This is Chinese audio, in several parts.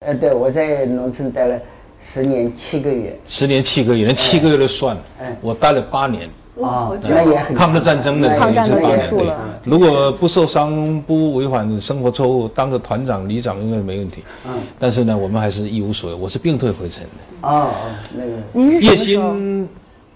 呃，对，我在农村待了十年七个月，十年七个月，连七个月都算了。哎我待了八年，啊我，觉那也很抗日战争的时候也也是八年。对如果不受伤、不违反生活错误，当个团长、旅长应该没问题。嗯，但是呢，我们还是一无所有。我是病退回城的。哦哦，那个您是叶什么时候？欣，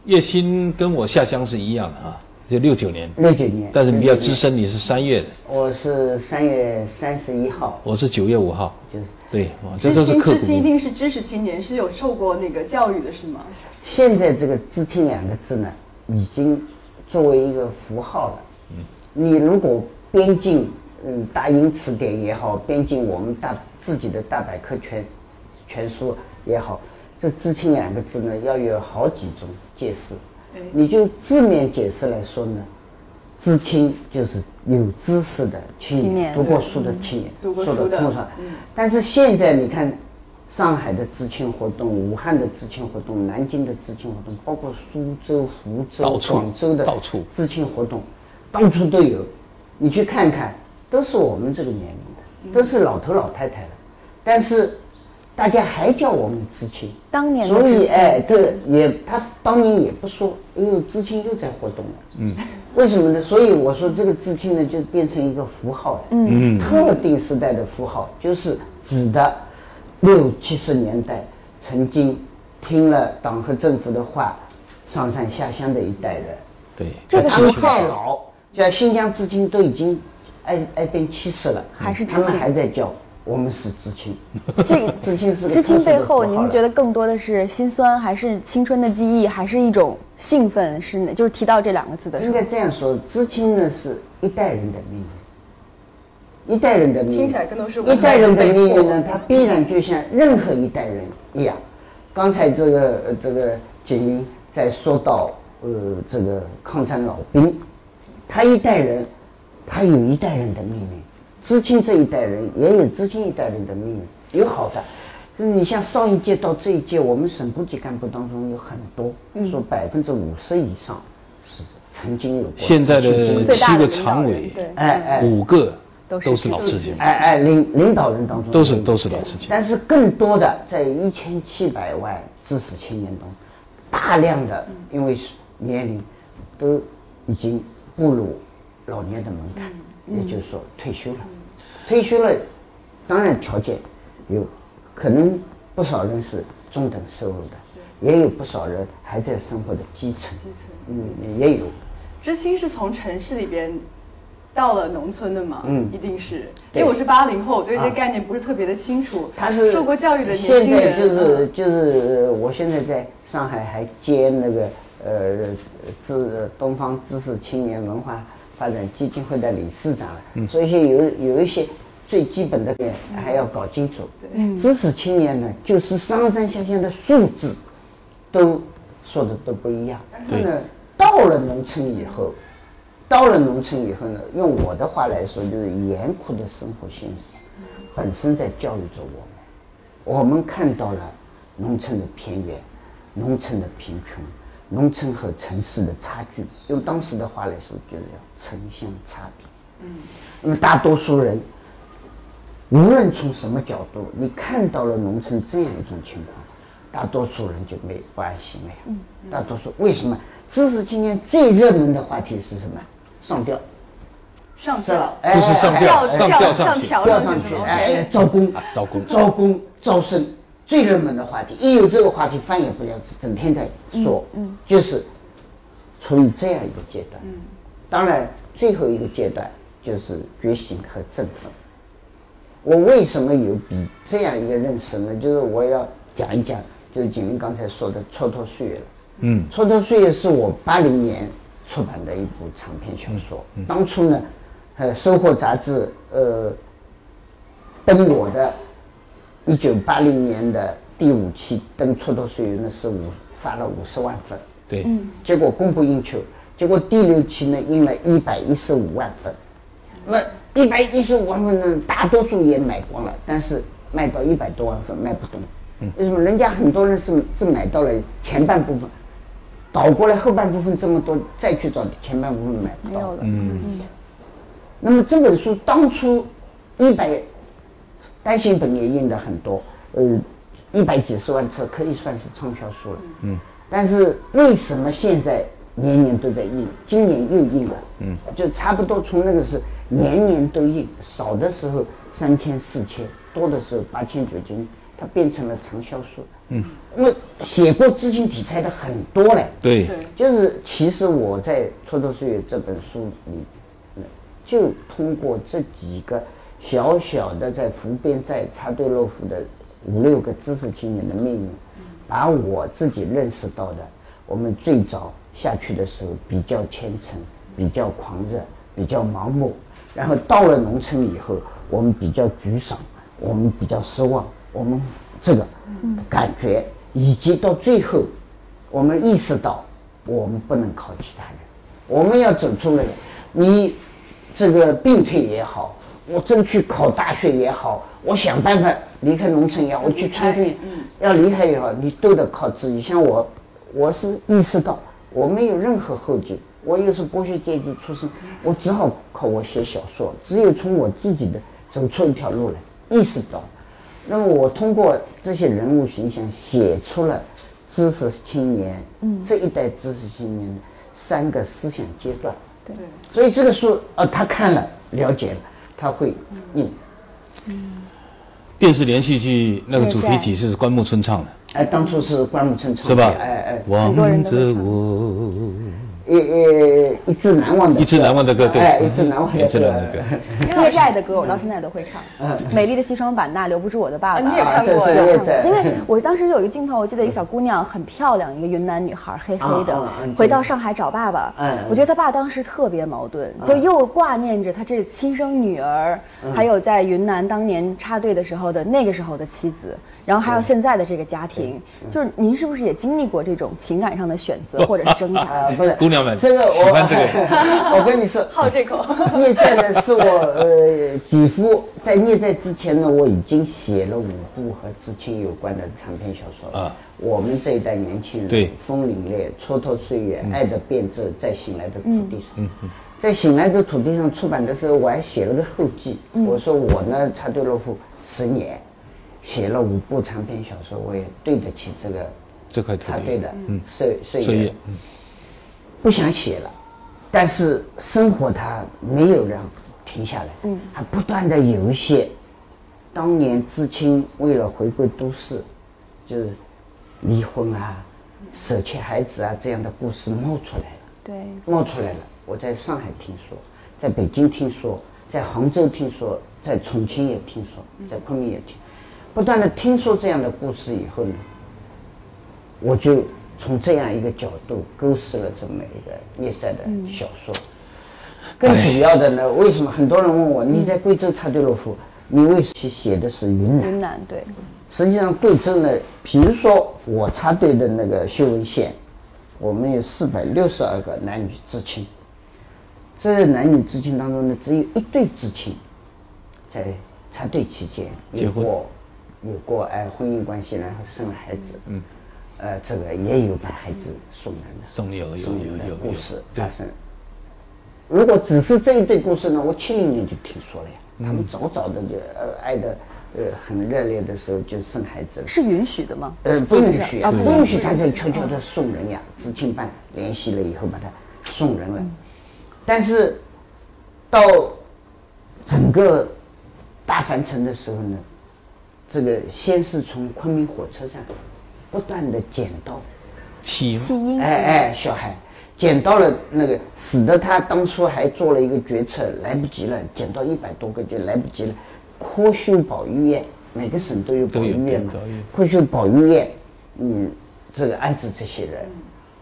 叶欣跟我下乡是一样的啊，就六九年。六九年，但是你比较，资深，你是三月的，我是三月三十一号，我是九月五号。就是对，哇，这知都是刻骨青知青一定是知识青年，是有受过那个教育的，是吗？现在这个“知青”两个字呢，已经作为一个符号了。嗯，你如果编进嗯大英词典也好，编进我们大自己的大百科全全书也好，这“知青”两个字呢，要有好几种解释。你就字面解释来说呢，知青就是有知识的青青年年，读过书的青年，读过说书的。但是现在你看，上海的知青活动、武汉的知青活动、南京的知青活动，包括苏州、福州、广州的到处知青活动，到处都有。你去看看，都是我们这个年龄的，都是老头老太太了。但是大家还叫我们知青，当年的所以哎，这也他当年也不说，因为，知青又在活动了。嗯，为什么呢？所以我说这个知青呢，就变成一个符号了。嗯，特定时代的符号，就是指的六七十年代曾经听了党和政府的话，上山下乡的一代人。对，这个他们再老，像新疆知青都已经挨挨边七十了，还是知他们还在叫我们是知青。这个知青是知青背后，你们觉得更多的是心酸，还是青春的记忆，还是一种兴奋？是哪？就是提到这两个字的时候应该，这样说，知青呢是一代人的命运，一代人的命运。听起来更多是一代人的命运呢，它必然就像任何一代人一样。刚才这个呃这个景明在说到呃这个抗战老兵，他一代人，他有一代人的命运。知青这一代人也有知青一代人的命运，有好的。就是你像上一届到这一届，我们省部级干部当中有很多，嗯。说百分之五十以上是曾经有过现在的七个常委，对，哎哎，五个都是老知知青，哎哎，领领导人当中都是都是老知青但是更多的在一千七百万知识青年中，大量的因为年龄都已经步入老年的门槛，也就是说退休了。退休了，当然条件有，可能不少人是中等收入的，也有不少人还在生活的基层，基层嗯，也有。知青是从城市里边到了农村的嘛？嗯一定是，因为我是八零后，我对这啊个概念不是特别的清楚。他是受过教育的年现在轻人，就是嗯就是，我现在在上海还兼那个呃知东方知识青年文化发展基金会的理事长了，所以有有一些最基本的点还要搞清楚。知识青年呢，就是上山下乡的素质都说的都不一样，但是呢，到了农村以后。到了农村以后呢，用我的话来说，就是严酷的生活现实本身在教育着我们。我们看到了农村的偏远，农村的贫穷，农村和城市的差距。用当时的话来说，就是要城乡差别。嗯，那么大多数人，无论从什么角度，你看到了农村这样一种情况，大多数人就没不安心了呀。嗯，大多数为什么？知识今年最热门的话题是什么？上吊。上吊，？不是上吊吊上吊上去上调调上去，哎，招工啊，招工招工，招生，最热门的话题，一有这个话题，翻也不了，整天在说，嗯，就是处于这样一个阶段。嗯，当然，最后一个阶段就是觉醒和振奋。我为什么有比这样一个认识呢？就是我要讲一讲，就是景云刚才说的《蹉跎岁月》了。嗯，《蹉跎岁月》是我八零年出版的一部长篇小说。当初呢，呃，《生活》杂志呃登我的一九八零年的第五期登《蹉跎岁月》呢是五发了五十万份，对，结果供不应求，结果第六期呢印了一百一十五万份，那么一百一十五万份呢，大多数也买光了，但是卖到一百多万份卖不动。为什么？人家很多人是只买到了前半部分，倒过来后半部分这么多，再去找前半部分买不到。了。嗯，那么这本书当初一百单行本也印的很多，呃，一百几十万册可以算是畅销书了。嗯，但是为什么现在年年都在印？今年又印了，嗯，就差不多从那个是年年都印，少的时候三千四千，多的时候八千九千，它变成了畅销书。嗯，因为写过资金题材的很多嘞。对，就是其实我在《蹉跎岁月》这本书里，呃就通过这几个小小的在湖边在插队落户的五六个知识青年的命运，把我自己认识到的，我们最早下去的时候比较虔诚、比较狂热、比较盲目，然后到了农村以后，我们比较沮丧，我们比较失望，我们这个感觉，以及到最后，我们意识到我们不能靠其他人，我们要走出来。你这个病退也好，我争取考大学也好，我想办法离开农村也好，我去参军，要离开也好，你都得靠自己。像我，我是意识到我没有任何后劲，我又是剥削阶级出身，我只好靠我写小说，只有从我自己的走出一条路来，意识到。那么我通过这些人物形象写出了知识青年，嗯，这一代知识青年的三个思想阶段。对，所以这个书，啊，他看了了解了，他会印。嗯电视连续剧那个主题曲是关牧村唱的，哎，当初是关牧村唱的，是吧？哎哎，望多人都会着唱我，一一一支难忘的，一支难忘的歌对，一支难忘的一支难忘的歌。越寨的歌我到现在都会唱，美丽的西双版纳留不住我的爸爸。你也看过，因为我当时有一个镜头，我记得一个小姑娘很漂亮，一个云南女孩，黑黑的，回到上海找爸爸。我觉得他爸当时特别矛盾，就又挂念着他这亲生女儿，还有在云南当年插队的时候的那个时候的妻子，然后还有现在的这个家庭。就是您是不是也经历过这种情感上的选择或者是挣扎？不是姑娘们这个我喜欢这个 我跟你说，好这口。孽债呢是我呃几乎在孽债之前呢，我已经写了五部和知青有关的长篇小说了。啊我们这一代年轻人，对风凛冽、蹉跎岁月、爱的变质，在醒来的土地上。在醒来的土地上出版的时候，我还写了个后记。我说我呢插队落户十年，写了五部长篇小说，我也对得起这个这块土地插队的岁岁月岁月。嗯不想写了，但是生活它没有让停下来，嗯，还不断的有一些当年知青为了回归都市，就是离婚啊、舍弃孩子啊这样的故事冒出来了。对，冒出来了。我在上海听说，在北京听说，在杭州听说，在重庆也听说，在昆明也听，不断的听说这样的故事以后呢，我就从这样一个角度构思了这么一个孽债的小说。更主要的呢，为什么很多人问我，你在贵州插队落户，你为什么写的是云南？云南对，实际上，贵州呢，比如说我插队的那个修文县，我们有四百六十二个男女知青，这男女知青当中呢，只有一对知青在插队期间有过有过哎婚姻关系，然后生了孩子，嗯，呃，这个也有把孩子送人的，送有有送人的有有有故事对发生。如果只是这一对故事呢，我七零年就听说了呀，他们早早的就呃爱的呃很热烈的时候就生孩子了。是允许的吗？呃，不允许啊，不不允许他在悄悄的送人呀。知青办联系了以后，把他送人了。但是到整个大返城的时候呢，这个先是从昆明火车站不断的捡到，起。起因，哎哎，小孩捡到了那个，使得他当初还做了一个决策，来不及了，捡到一百多个就来不及了。科修保育院，每个省都有保育院嘛。科修保育院，嗯，这个安置这些人，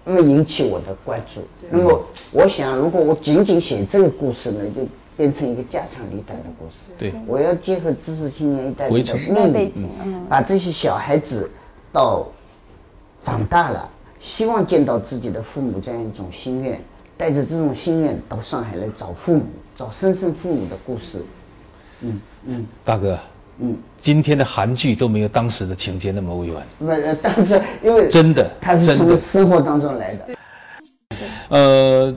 那么引起我的关注。那么我想，如果我仅仅写这个故事呢，就变成一个家长里短的故事。对。我要结合知识青年一代的命运背景，嗯把这些小孩子到长大了，希望见到自己的父母这样一种心愿，带着这种心愿到上海来找父母，找生身父母的故事。嗯嗯。大哥，嗯，今天的韩剧都没有当时的情节那么委婉，那呃，当时因为真的他是从生活当中来的，呃，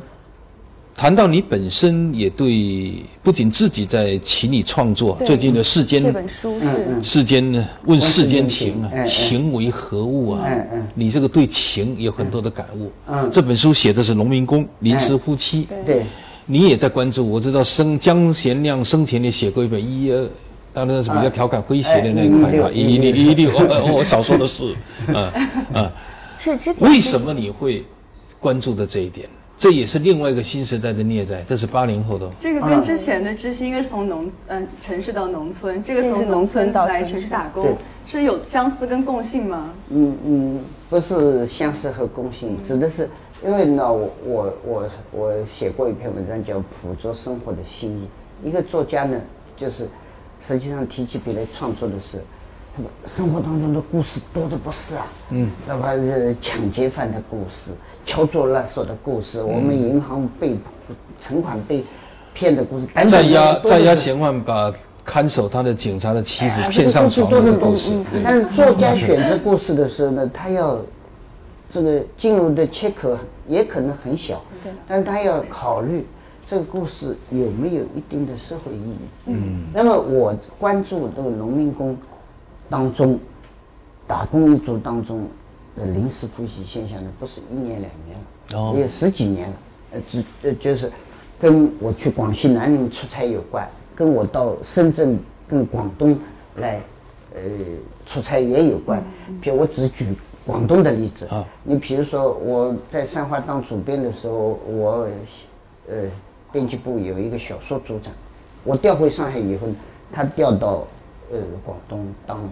谈到你本身也对，不仅自己在情理创作，最近的世间这本书是世间呢问世间情啊，情为何物啊哎哎？你这个对情有很多的感悟。嗯这本书写的是农民工临时夫妻，对，你也在关注。我知道生江贤亮生前也写过一本一二，当然是比较调侃诙谐的那一块吧，哎一六一六，我少说的是，啊啊。是之前为什么你会关注的这一点？这也是另外一个新时代的孽债，这是八零后的。这个跟之前的知心，应该是从农嗯、城市到农村，这个从农农村到村来城市打工，是有相似跟共性吗？嗯嗯，不是相似和共性，指的是因为呢，我我我我写过一篇文章叫《捕捉生活的心意》，一个作家呢，就是实际上提起笔来创作的是，他们生活当中的故事多的不是啊，嗯，那么是抢劫犯的故事，敲诈勒索的故事，我们银行被存款被骗的故事，等等在押在押嫌犯把看守他的警察的妻子哎骗上床的这个故事但是作家选择故事的时候呢，他要这个进入的切口也可能很小，但是他要考虑这个故事有没有一定的社会意义。嗯，那么我关注这个农民工当中，打工一族当中的临时复习现象呢，不是一年两年了，哦也有十几年了。呃，只呃就是跟我去广西南宁出差有关，跟我到深圳跟广东来呃出差也有关。比如我只举广东的例子啊，你比如说我在三华当主编的时候，我呃编辑部有一个小说组长，我调回上海以后，他调到呃广东当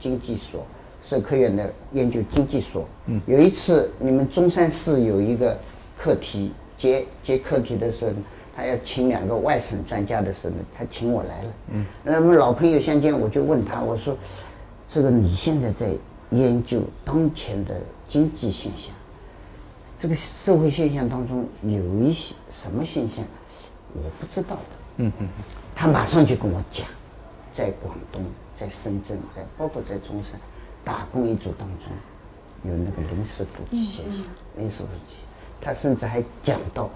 经济所社科院的研究经济所。嗯，有一次你们中山市有一个课题接接课题的时候，他要请两个外省专家的时候，他请我来了。嗯，那么老朋友相见，我就问他，我说，这个你现在在研究当前的经济现象，这个社会现象当中有一些什么现象，我不知道的。嗯嗯，他马上就跟我讲，在广东、在深圳、在包括在中山，打工一族当中有那个临时夫妻现象，临时夫妻，他甚至还讲到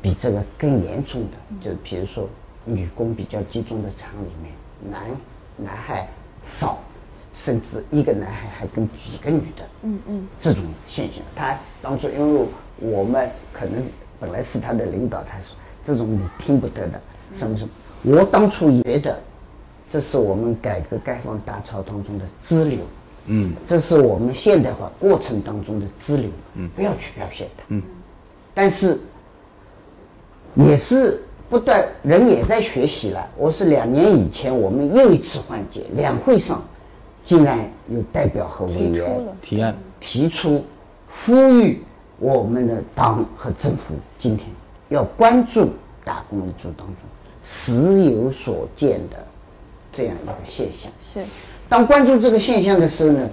比这个更严重的，就是比如说女工比较集中的厂里面，男男孩少，甚至一个男孩还跟几个女的，嗯嗯，这种现象，他当初因为我们可能本来是他的领导，他说这种你听不得的，什么什么，我当初觉得这是我们改革开放大潮当中的支流，嗯，这是我们现代化过程当中的支流，嗯，不要去表现它，嗯，但是也是不断人也在学习了。我是两年以前我们又一次换届两会上，竟然有代表和委员提案，提出呼吁我们的党和政府今天要关注打工一族当中时有所见的这样一个现象。是当关注这个现象的时候呢，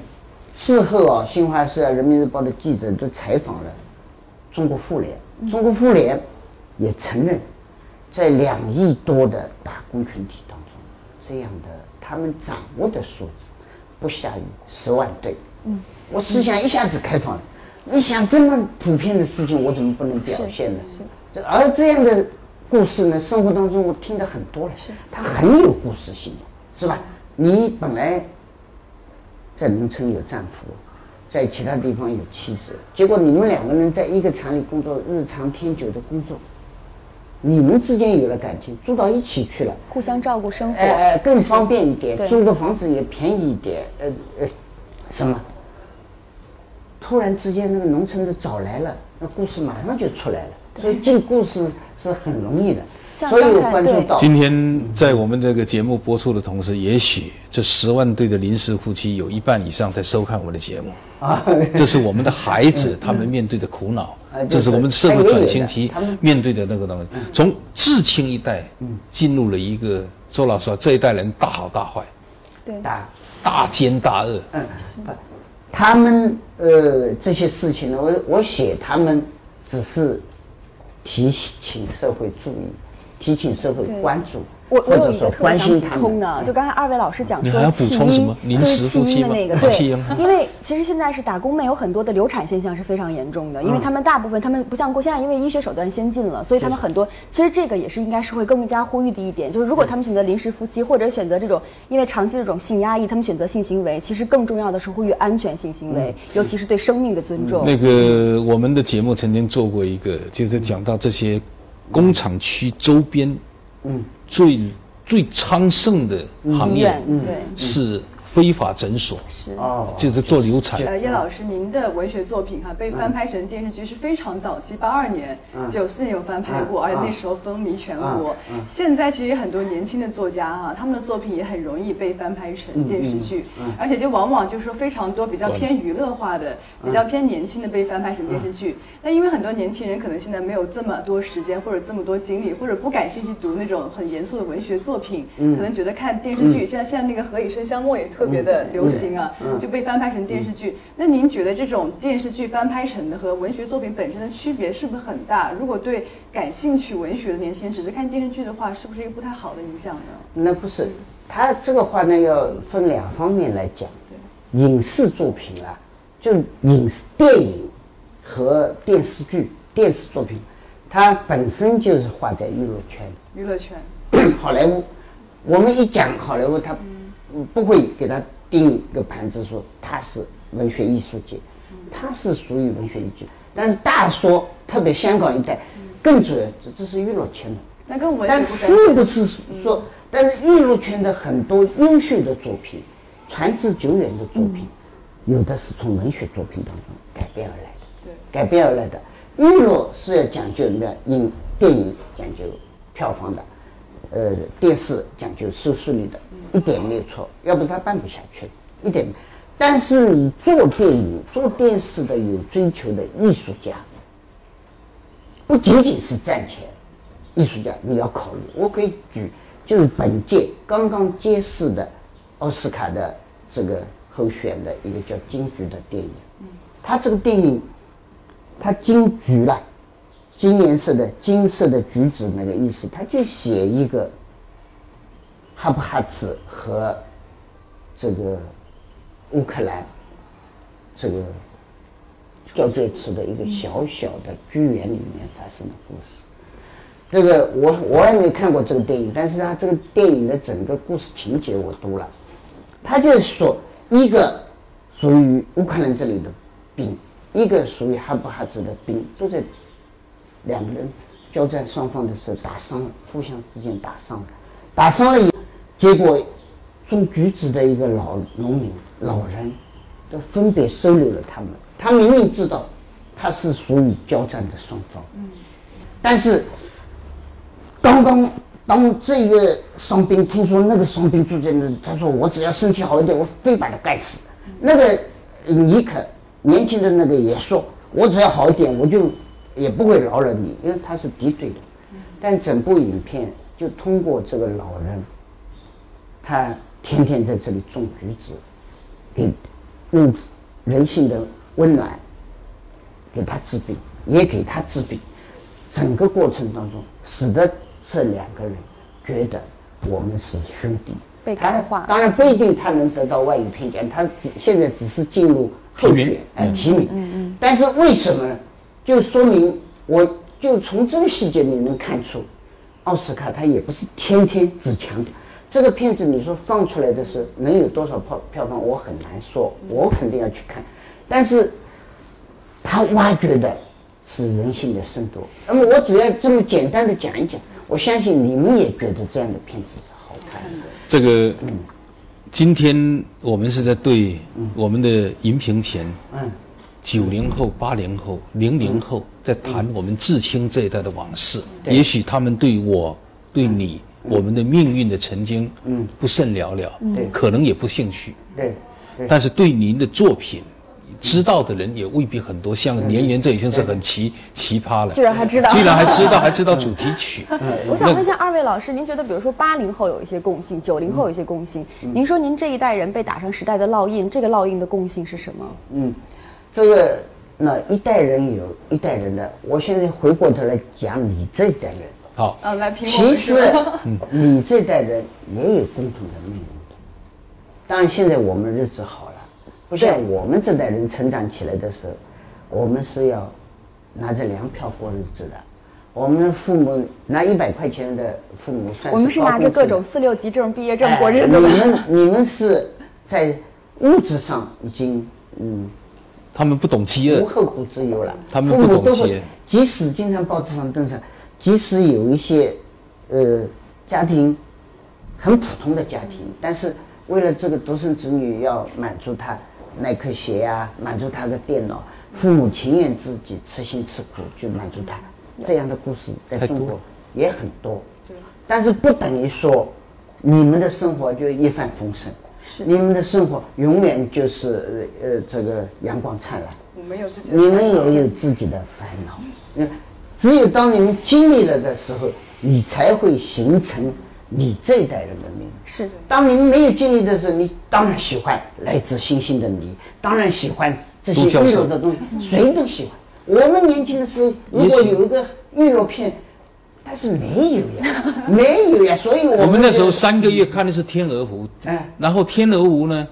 事后啊，新华社啊、人民日报的记者都采访了中国妇联，中国妇联也承认，在两亿多的打工群体当中，这样的他们掌握的数字不下于十万对。嗯，我思想一下子开放了。你想这么普遍的事情，我怎么不能表现呢？这而这样的故事呢，生活当中我听得很多了，它很有故事性，是吧？你本来在农村有丈夫，在其他地方有妻子，结果你们两个人在一个厂里工作，日常天久的工作，你们之间有了感情，住到一起去了，互相照顾生活。哎哎，更方便一点，对租个房子也便宜一点，呃呃，什么？突然之间，那个农村的找来了，那故事马上就出来了，所以进故事是很容易的。像所以我刚才对关注到，今天在我们这个节目播出的同时，也许这十万对的临时夫妻有一半以上在收看我们的节目。啊。这是我们的孩子他们面对的苦恼。啊，这是我们社会转型期面对的那个东西。从至亲一代进入了一个周老师说这一代人大好大坏，对。大。大奸大恶。嗯，他们呃这些事情呢，我我写他们只是提醒社会注意，提醒社会关注，我我或者说有一个特别想补关心他们。充的，就刚才二位老师讲说你还要补弃婴充什么？临就是弃时夫妻吗？婴的那个，对，因为其实现在是打工妹有很多的流产现象是非常严重的，因为他们大部分他们不像过现在，因为医学手段先进了，所以他们很多其实这个也是应该是会更加呼吁的一点，就是如果他们选择临时夫妻或者选择这种因为长期这种性压抑，他们选择性行为，其实更重要的是呼吁安全性行为，尤其是对生命的尊重。那个我们的节目曾经做过一个，就是讲到这些工厂区周边，嗯，最最昌盛的行业嗯对。是非法诊所，是。哦，就是做流产。呃，叶老师，您的文学作品哈、被翻拍成电视剧是非常早期，八二年、九四年有翻拍过，嗯而且那时候风靡全国。现在其实很多年轻的作家哈、他们的作品也很容易被翻拍成电视剧，而且就往往就是说非常多比较偏娱乐化的、比较偏年轻的被翻拍成电视剧。那因为很多年轻人可能现在没有这么多时间或者这么多精力，或者不感兴趣读那种很严肃的文学作品，可能觉得看电视剧，现在现在那个《何以笙箫默》也特别的流行啊，就被翻拍成电视剧。那您觉得这种电视剧翻拍成的和文学作品本身的区别是不是很大？如果对感兴趣文学的年轻人只是看电视剧的话，是不是一个不太好的影响呢？那不是，他这个话呢要分两方面来讲。影视作品啊，就影视电影和电视剧、电视作品，它本身就是画在娱乐圈。娱乐圈，好莱坞，我们一讲好莱坞，他嗯不会给他定一个盘子说他是文学艺术界，他是属于文学艺术界。但是大说，特别香港一带，更主要这这是娱乐圈的。那跟文学但是不是说，但是娱乐圈的很多优秀的作品，传之久远的作品，有的是从文学作品当中改编而来的。对改编而来的。娱乐是要讲究什么？影电影讲究票房的，呃，电视讲究收视率的，一点没有错，要不他办不下去，一点。但是你做电影、做电视的有追求的艺术家，不仅仅是赚钱，艺术家你要考虑。我可以举，就是本届刚刚揭示的奥斯卡的这个候选的一个叫金菊的电影，他这个电影，他金菊了，金颜色的金色的橘子那个意思，他就写一个哈布哈兹和这个乌克兰这个交界处的一个小小的居园里面发生的故事。这个我我也没看过这个电影，但是他这个电影的整个故事情节我读了，他就是说一个属于乌克兰这里的兵，一个属于哈布哈兹的兵，都在两个人交战双方的时候打伤了，互相之间打伤了，打伤了以后，结果种橘子的一个老农民老人，都分别收留了他们。他明明知道他是属于交战的双方，但是刚刚当这个伤兵听说那个伤兵住在那，他说我只要身体好一点，我非把他干死。那个尼克年轻的那个也说，我只要好一点，我就也不会饶了你，因为他是敌对的。但整部影片就通过这个老人，他天天在这里种橘子，给用人性的温暖给他治病，也给他治病。整个过程当中，使得这两个人觉得我们是兄弟。他被感化当然不一定他能得到外语片奖，他只现在只是进入候选，哎，提名。嗯嗯。但是为什么呢？就说明我就从这个细节你能看出，奥斯卡他也不是天天只强调这个片子。你说放出来的时候能有多少票票房，我很难说，我肯定要去看。但是他挖掘的是人性的深度。那么我只要这么简单的讲一讲，我相信你们也觉得这样的片子是好看的。这个，嗯今天我们是在对我们的荧屏前嗯，九零后、八零后、零零后在谈我们至亲这一代的往事。也许他们对我、对你、我们的命运的曾经，嗯，不甚了了，对。可能也不兴趣。对，对。但是对您的作品，知道的人也未必很多。像年年这已经是很奇奇葩了，居然还知道。居然还知道，还知道主题曲。我想问一下二位老师，您觉得比如说八零后有一些共性，九零后有一些共性，您说您这一代人被打上时代的烙印，这个烙印的共性是什么？这个那一代人有一代人的，我现在回过头来讲你这一代人，好，啊，来评我其实你这代人也有共同的命运的。当然，现在我们日子好了，不像我们这代人成长起来的时候，我们是要拿着粮票过日子的。我们的父母拿一百块钱的父母算我们是拿着各种四六级证、毕业证过哎日子的。你们你们是在物质上已经嗯他们不懂饥无饿，后顾之忧了。他们不懂饥饿，即使经常报纸上登上，即使有一些呃家庭很普通的家庭，但是为了这个独生子女要满足他耐克鞋啊、满足他的电脑，父母情愿自己吃辛吃苦去满足他，这样的故事在中国也很多。但是不等于说你们的生活就一帆风顺，你们的生活永远就是呃呃这个阳光灿烂。我们有自己的你们也有自己的烦恼，嗯，只有当你们经历了的时候，你才会形成你这一代人的命运。是当你们没有经历的时候，你当然喜欢来自星星的你，当然喜欢这些娱乐的东西，谁都喜欢。我们年轻的时候，如果有一个娱乐片，但是没有呀，没有呀，所以我我们那时候三个月看的是天鹅湖，嗯然后天鹅湖呢，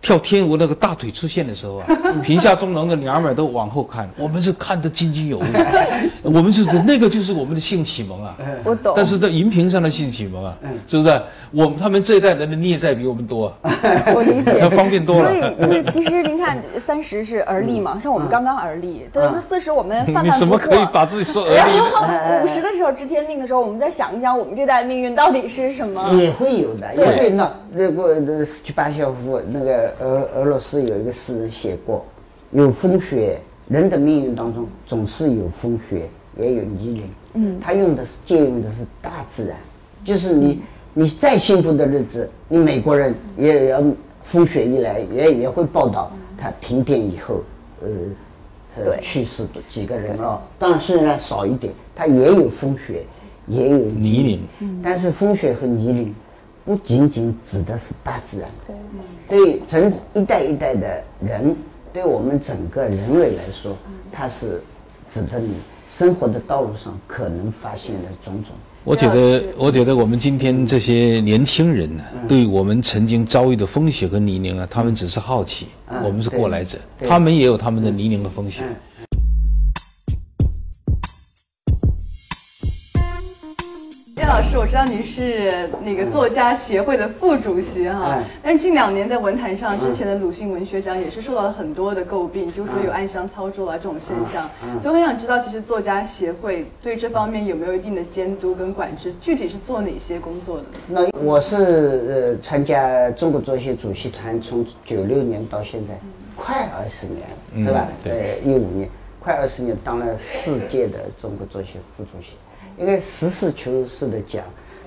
跳天鹅那个大腿出现的时候啊，屏下中农的娘们儿都往后看，我们是看得津津有味，我们是那个就是我们的性启蒙啊。我懂。但是在荧屏上的性启蒙啊，是不是？我们他们这一代人的孽债比我们多啊。我理解，那方便多了所以就是，其实您看，三十是而立嘛，像我们刚刚而立，对，那四十我们泛你泛不什么可以。把自己说而立五十的时候知天命的时候，我们再想一想，我们这代命运到底是什么？也会有的，也会那那个那斯奇巴肖夫，那个俄俄罗斯有一个诗人写过，有风雪，人的命运当中总是有风雪，也有泥泞。嗯，他用的是借用的是大自然，就是你你再幸福的日子，你美国人也要风雪一来，也也会报道他停电以后，呃。呃对去世的几个人了，当然虽然少一点，他也有风雪，也有泥泞，但是风雪和泥泞不仅仅指的是大自然，对。对整一代一代的人，对我们整个人类来说，它是指的你生活的道路上可能发现的种种。我觉得，我觉得我们今天这些年轻人呢，对我们曾经遭遇的风雪和泥泞啊，他们只是好奇，嗯我们是过来者，他们也有他们的泥泞和风雪。叶师，我知道您是那个作家协会的副主席哈哎，但是近两年在文坛上，之前的鲁迅文学奖也是受到了很多的诟病，就是说有暗箱操作啊这种现象，所以我很想知道，其实作家协会对这方面有没有一定的监督跟管制，具体是做哪些工作的呢？那我是呃参加中国作协主席团，从九六年到现在，快二十年了，对吧？对呃，一五年，快二十年，当了四届的中国作协副主席。应该实事求是的讲，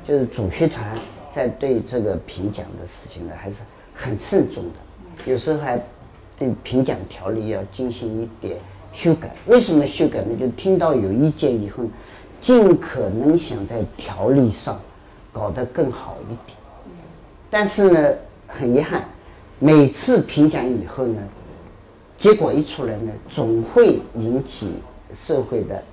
就是主席团在对这个评奖的事情呢，还是很慎重的，有时候还对评奖条例要进行一点修改。为什么修改呢？就听到有意见以后，尽可能想在条例上搞得更好一点。但是呢，很遗憾，每次评奖以后呢，结果一出来呢，总会引起社会的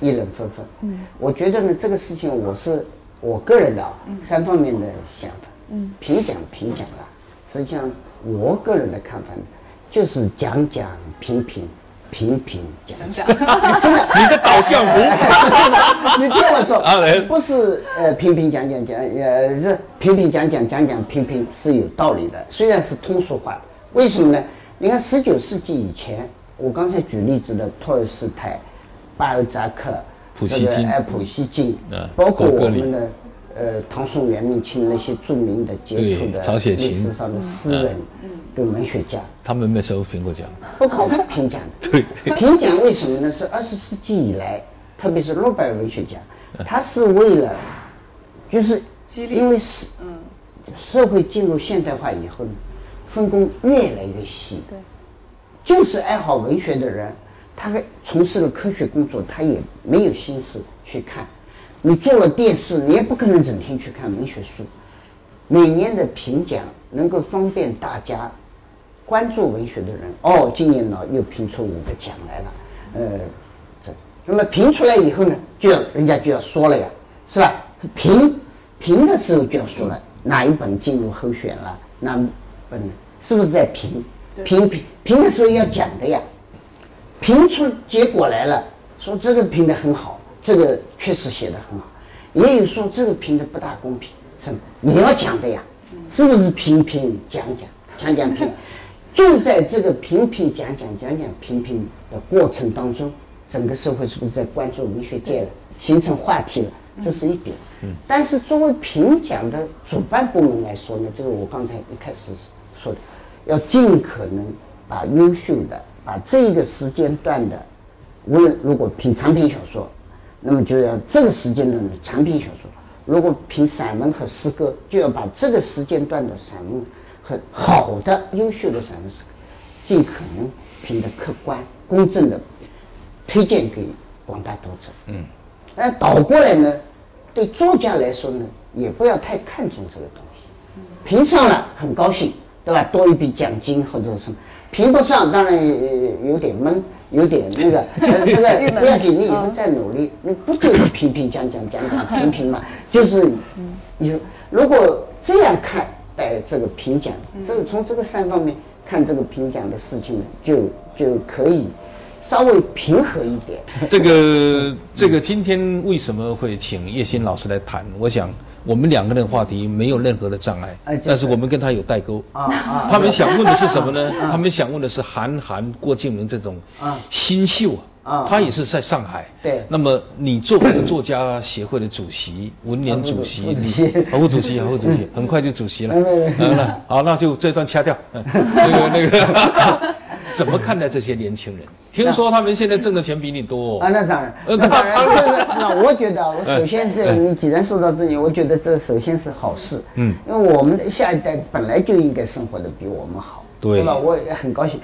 议论纷纷。嗯，我觉得呢，这个事情我是我个人的啊、三方面的想法。嗯，评奖评奖啊，实际上我个人的看法呢，就是讲讲评评，评评讲讲。真的，你的倒浆糊，你听我说。不是呃评评讲讲讲，呃是评评讲讲讲讲评评是有道理的，虽然是通俗化，为什么呢？你看十九世纪以前，我刚才举例子的托尔斯泰、巴尔扎克、普希金。这个哎普希金。嗯，包括我们的呃唐宋元明清那些著名的杰出的曹雪芹。历史上的诗人跟文学家，他们没收苹果奖。不靠评奖。的。对对，评奖为什么呢？是二十世纪以来，特别是诺贝尔文学奖，他是为了，就是激励。因为是嗯。社会进入现代化以后呢，分工越来越细。对，就是爱好文学的人，他从事了科学工作，他也没有心思去看。你做了电视，你也不可能整天去看文学书。每年的评奖能够方便大家关注文学的人。哦，今年呢又评出五个奖来了，呃，这那么评出来以后呢，就要人家就要说了呀，是吧？评评的时候就要说了，哪一本进入候选了，哪本是不是在评？评评评的时候要讲的呀，评出结果来了，说这个评的很好，这个确实写的很好，也有说这个评的不大公平，是也要讲的呀，是不是评评讲讲讲讲评？就在这个评评讲讲讲讲评评的过程当中，整个社会是不是在关注文学界了，形成话题了？这是一点。嗯。但是作为评奖的主办部门来说呢，就是我刚才一开始说的，要尽可能把优秀的、把这个时间段的，无论如果评长篇小说，那么就要这个时间段的长篇小说；如果评散文和诗歌，就要把这个时间段的散文。和好的、优秀的散文诗，尽可能评的客观、公正的推荐给广大读者。嗯，那倒过来呢，对作家来说呢，也不要太看重这个东西。评上了很高兴，对吧？多一笔奖金或者什么。评不上当然有点闷，有点那个。这个不要紧，你以后再努力。你不就是评评讲讲讲讲评评嘛？就是有如果这样看。待这个评奖，这个从这个三方面看这个评奖的事情呢，就就可以稍微平和一点。这个这个今天为什么会请叶欣老师来谈？我想我们两个人话题没有任何的障碍，但是我们跟他有代沟。啊 他们想问的是什么呢？他们想问的是韩寒、郭敬明这种新秀啊。啊，他也是在上海。对。那么你作为作家协会的主席、文联主席、副主席、副主席，很快就主席了。了，好，那就这段掐掉。那个那个，怎么看待这些年轻人？听说他们现在挣的钱比你多。啊，那当然。当然，那我觉得，我首先这你既然说到这里，我觉得这首先是好事。嗯。因为我们的下一代本来就应该生活的比我们好，对吧？我也很高兴。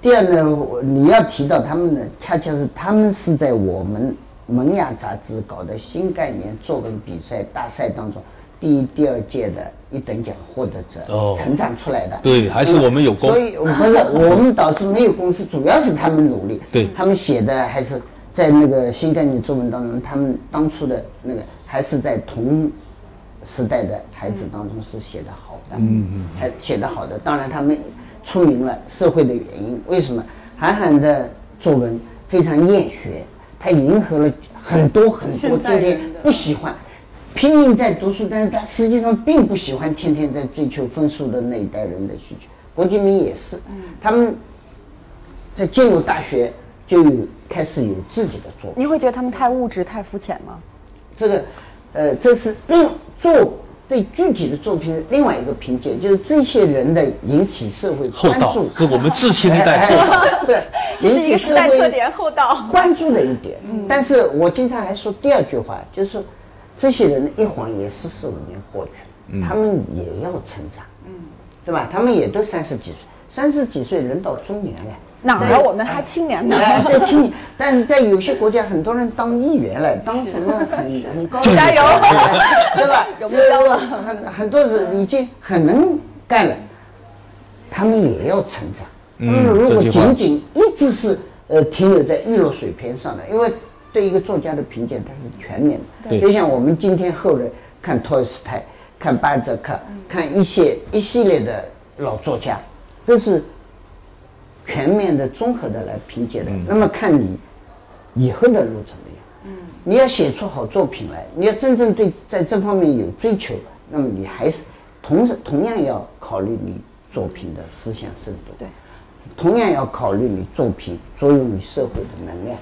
第二呢，你要提到他们呢，恰恰是他们是在我们《萌芽》杂志搞的新概念作文比赛大赛当中，第一、第二届的一等奖获得者成长出来的。对，还是我们有功。所以不是我们导师没有功，是主要是他们努力。对，他们写的还是在那个新概念作文当中，他们当初的那个还是在同时代的孩子当中是写的好的。嗯嗯，还写的好的，当然他们。出名了社会的原因，为什么韩寒的作文非常厌学？他迎合了很多很多今天不喜欢拼命在读书，但是他实际上并不喜欢天天在追求分数的那一代人的需求。郭敬明也是，他们在进入大学就有开始有自己的作品。你会觉得他们太物质、太肤浅吗？这个，呃，这是另作。对具体的作品，另外一个评价就是这些人的引起社会关注，是我们自清一代对 引起社会厚道关注的一点。但是我经常还说第二句话，就是说这些人一晃也四十五年过去了，他们也要成长，嗯，对吧？他们也都三十几岁，三十几岁人到中年了。哪儿？我们还青年呢。在青年，但是在有些国家，很多人当议员了，当什么很 很高，加油，对吧？有目标了。很很多人已经很能干了，他们也要成长。他们如果仅仅一直是呃停留在娱乐水平上的，因为对一个作家的评价它是全面的。就像我们今天后人看托尔斯泰、看巴尔泽克、看一些一系列的老作家，都是。全面的、综合的来评价的，那么看你以后的路怎么样？嗯，你要写出好作品来，你要真正对在这方面有追求，那么你还是同时同样要考虑你作品的思想深度，对，同样要考虑你作品作用于社会的能量。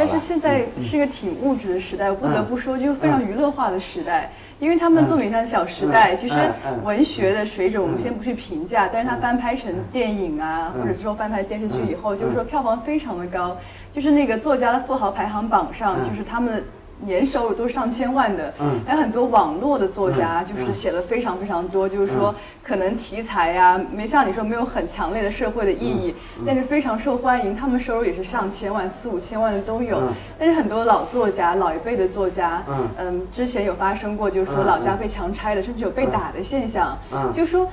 但是现在是一个挺物质的时代，我不得不说，就非常娱乐化的时代。因为他们的作品像《小时代》，其实文学的水准我们先不去评价，但是它翻拍成电影啊，或者说翻拍电视剧以后，就是说票房非常的高，就是那个作家的富豪排行榜上，就是他们。年收入都是上千万的，嗯。还有很多网络的作家，就是写了非常非常多，就是说可能题材呀，没像你说没有很强烈的社会的意义，但是非常受欢迎，他们收入也是上千万、四五千万的都有。但是很多老作家、老一辈的作家，嗯。嗯，之前有发生过，就是说老家被强拆了，甚至有被打的现象，嗯就说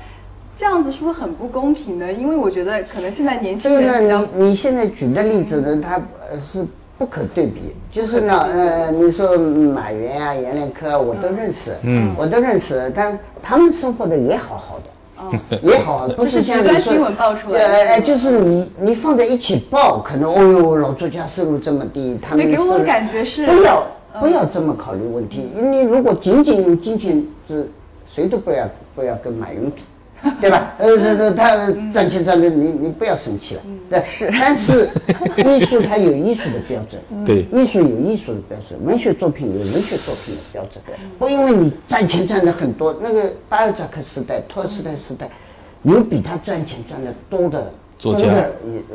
这样子是不是很不公平呢？因为我觉得可能现在年轻人，你你现在举的例子呢，他呃是。不可对比。就是呢，呃，你说马云啊、阎连科啊，我都认识，嗯，我都认识，但他们生活的也好好的。也好，不是像你说，呃哎，就是你你放在一起报，可能哦哟，老作家收入这么低，他们给我的感觉是不要不要这么考虑问题。你如果仅仅用金钱，是谁都不要不要跟马云比。对吧？呃，这这他赚钱赚的，你你不要生气了。对，是。但是艺术它有艺术的标准，对，艺术有艺术的标准，文学作品有文学作品的标准。不因为你赚钱赚的很多，那个巴尔扎克时代、托尔斯泰时代，有比他赚钱赚的多的作家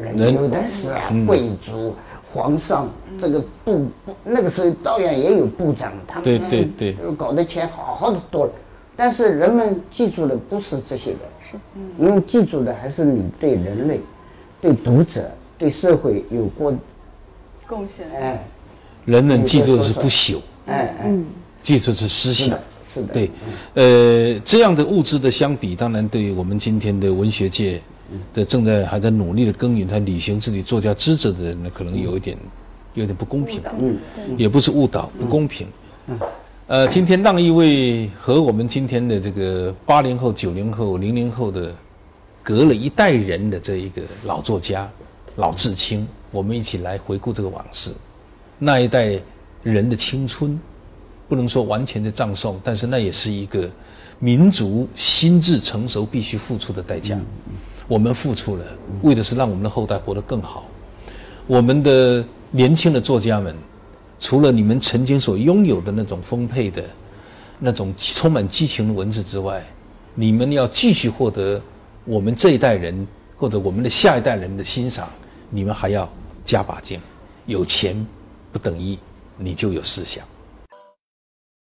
人，有的是啊，贵族、皇上，这个部那个时候照样也有部长，他们对对对，搞的钱好好的多了。但是人们记住的不是这些人，是，因为记住的还是你对人类、对读者、对社会有过贡献。哎，人们记住的是不朽，哎哎，记住是思想，是的，对，呃，这样的物质的相比，当然对于我们今天的文学界的正在还在努力的耕耘他履行自己作家职责的人呢，可能有一点有点不公平，嗯，也不是误导，不公平，嗯。呃，今天让一位和我们今天的这个八零后、九零后、零零后的隔了一代人的这一个老作家老志清，我们一起来回顾这个往事。那一代人的青春，不能说完全的葬送，但是那也是一个民族心智成熟必须付出的代价。我们付出了，为的是让我们的后代活得更好。我们的年轻的作家们。除了你们曾经所拥有的那种丰沛的、那种充满激情的文字之外，你们要继续获得我们这一代人或者我们的下一代人的欣赏，你们还要加把劲。有钱不等于你就有思想。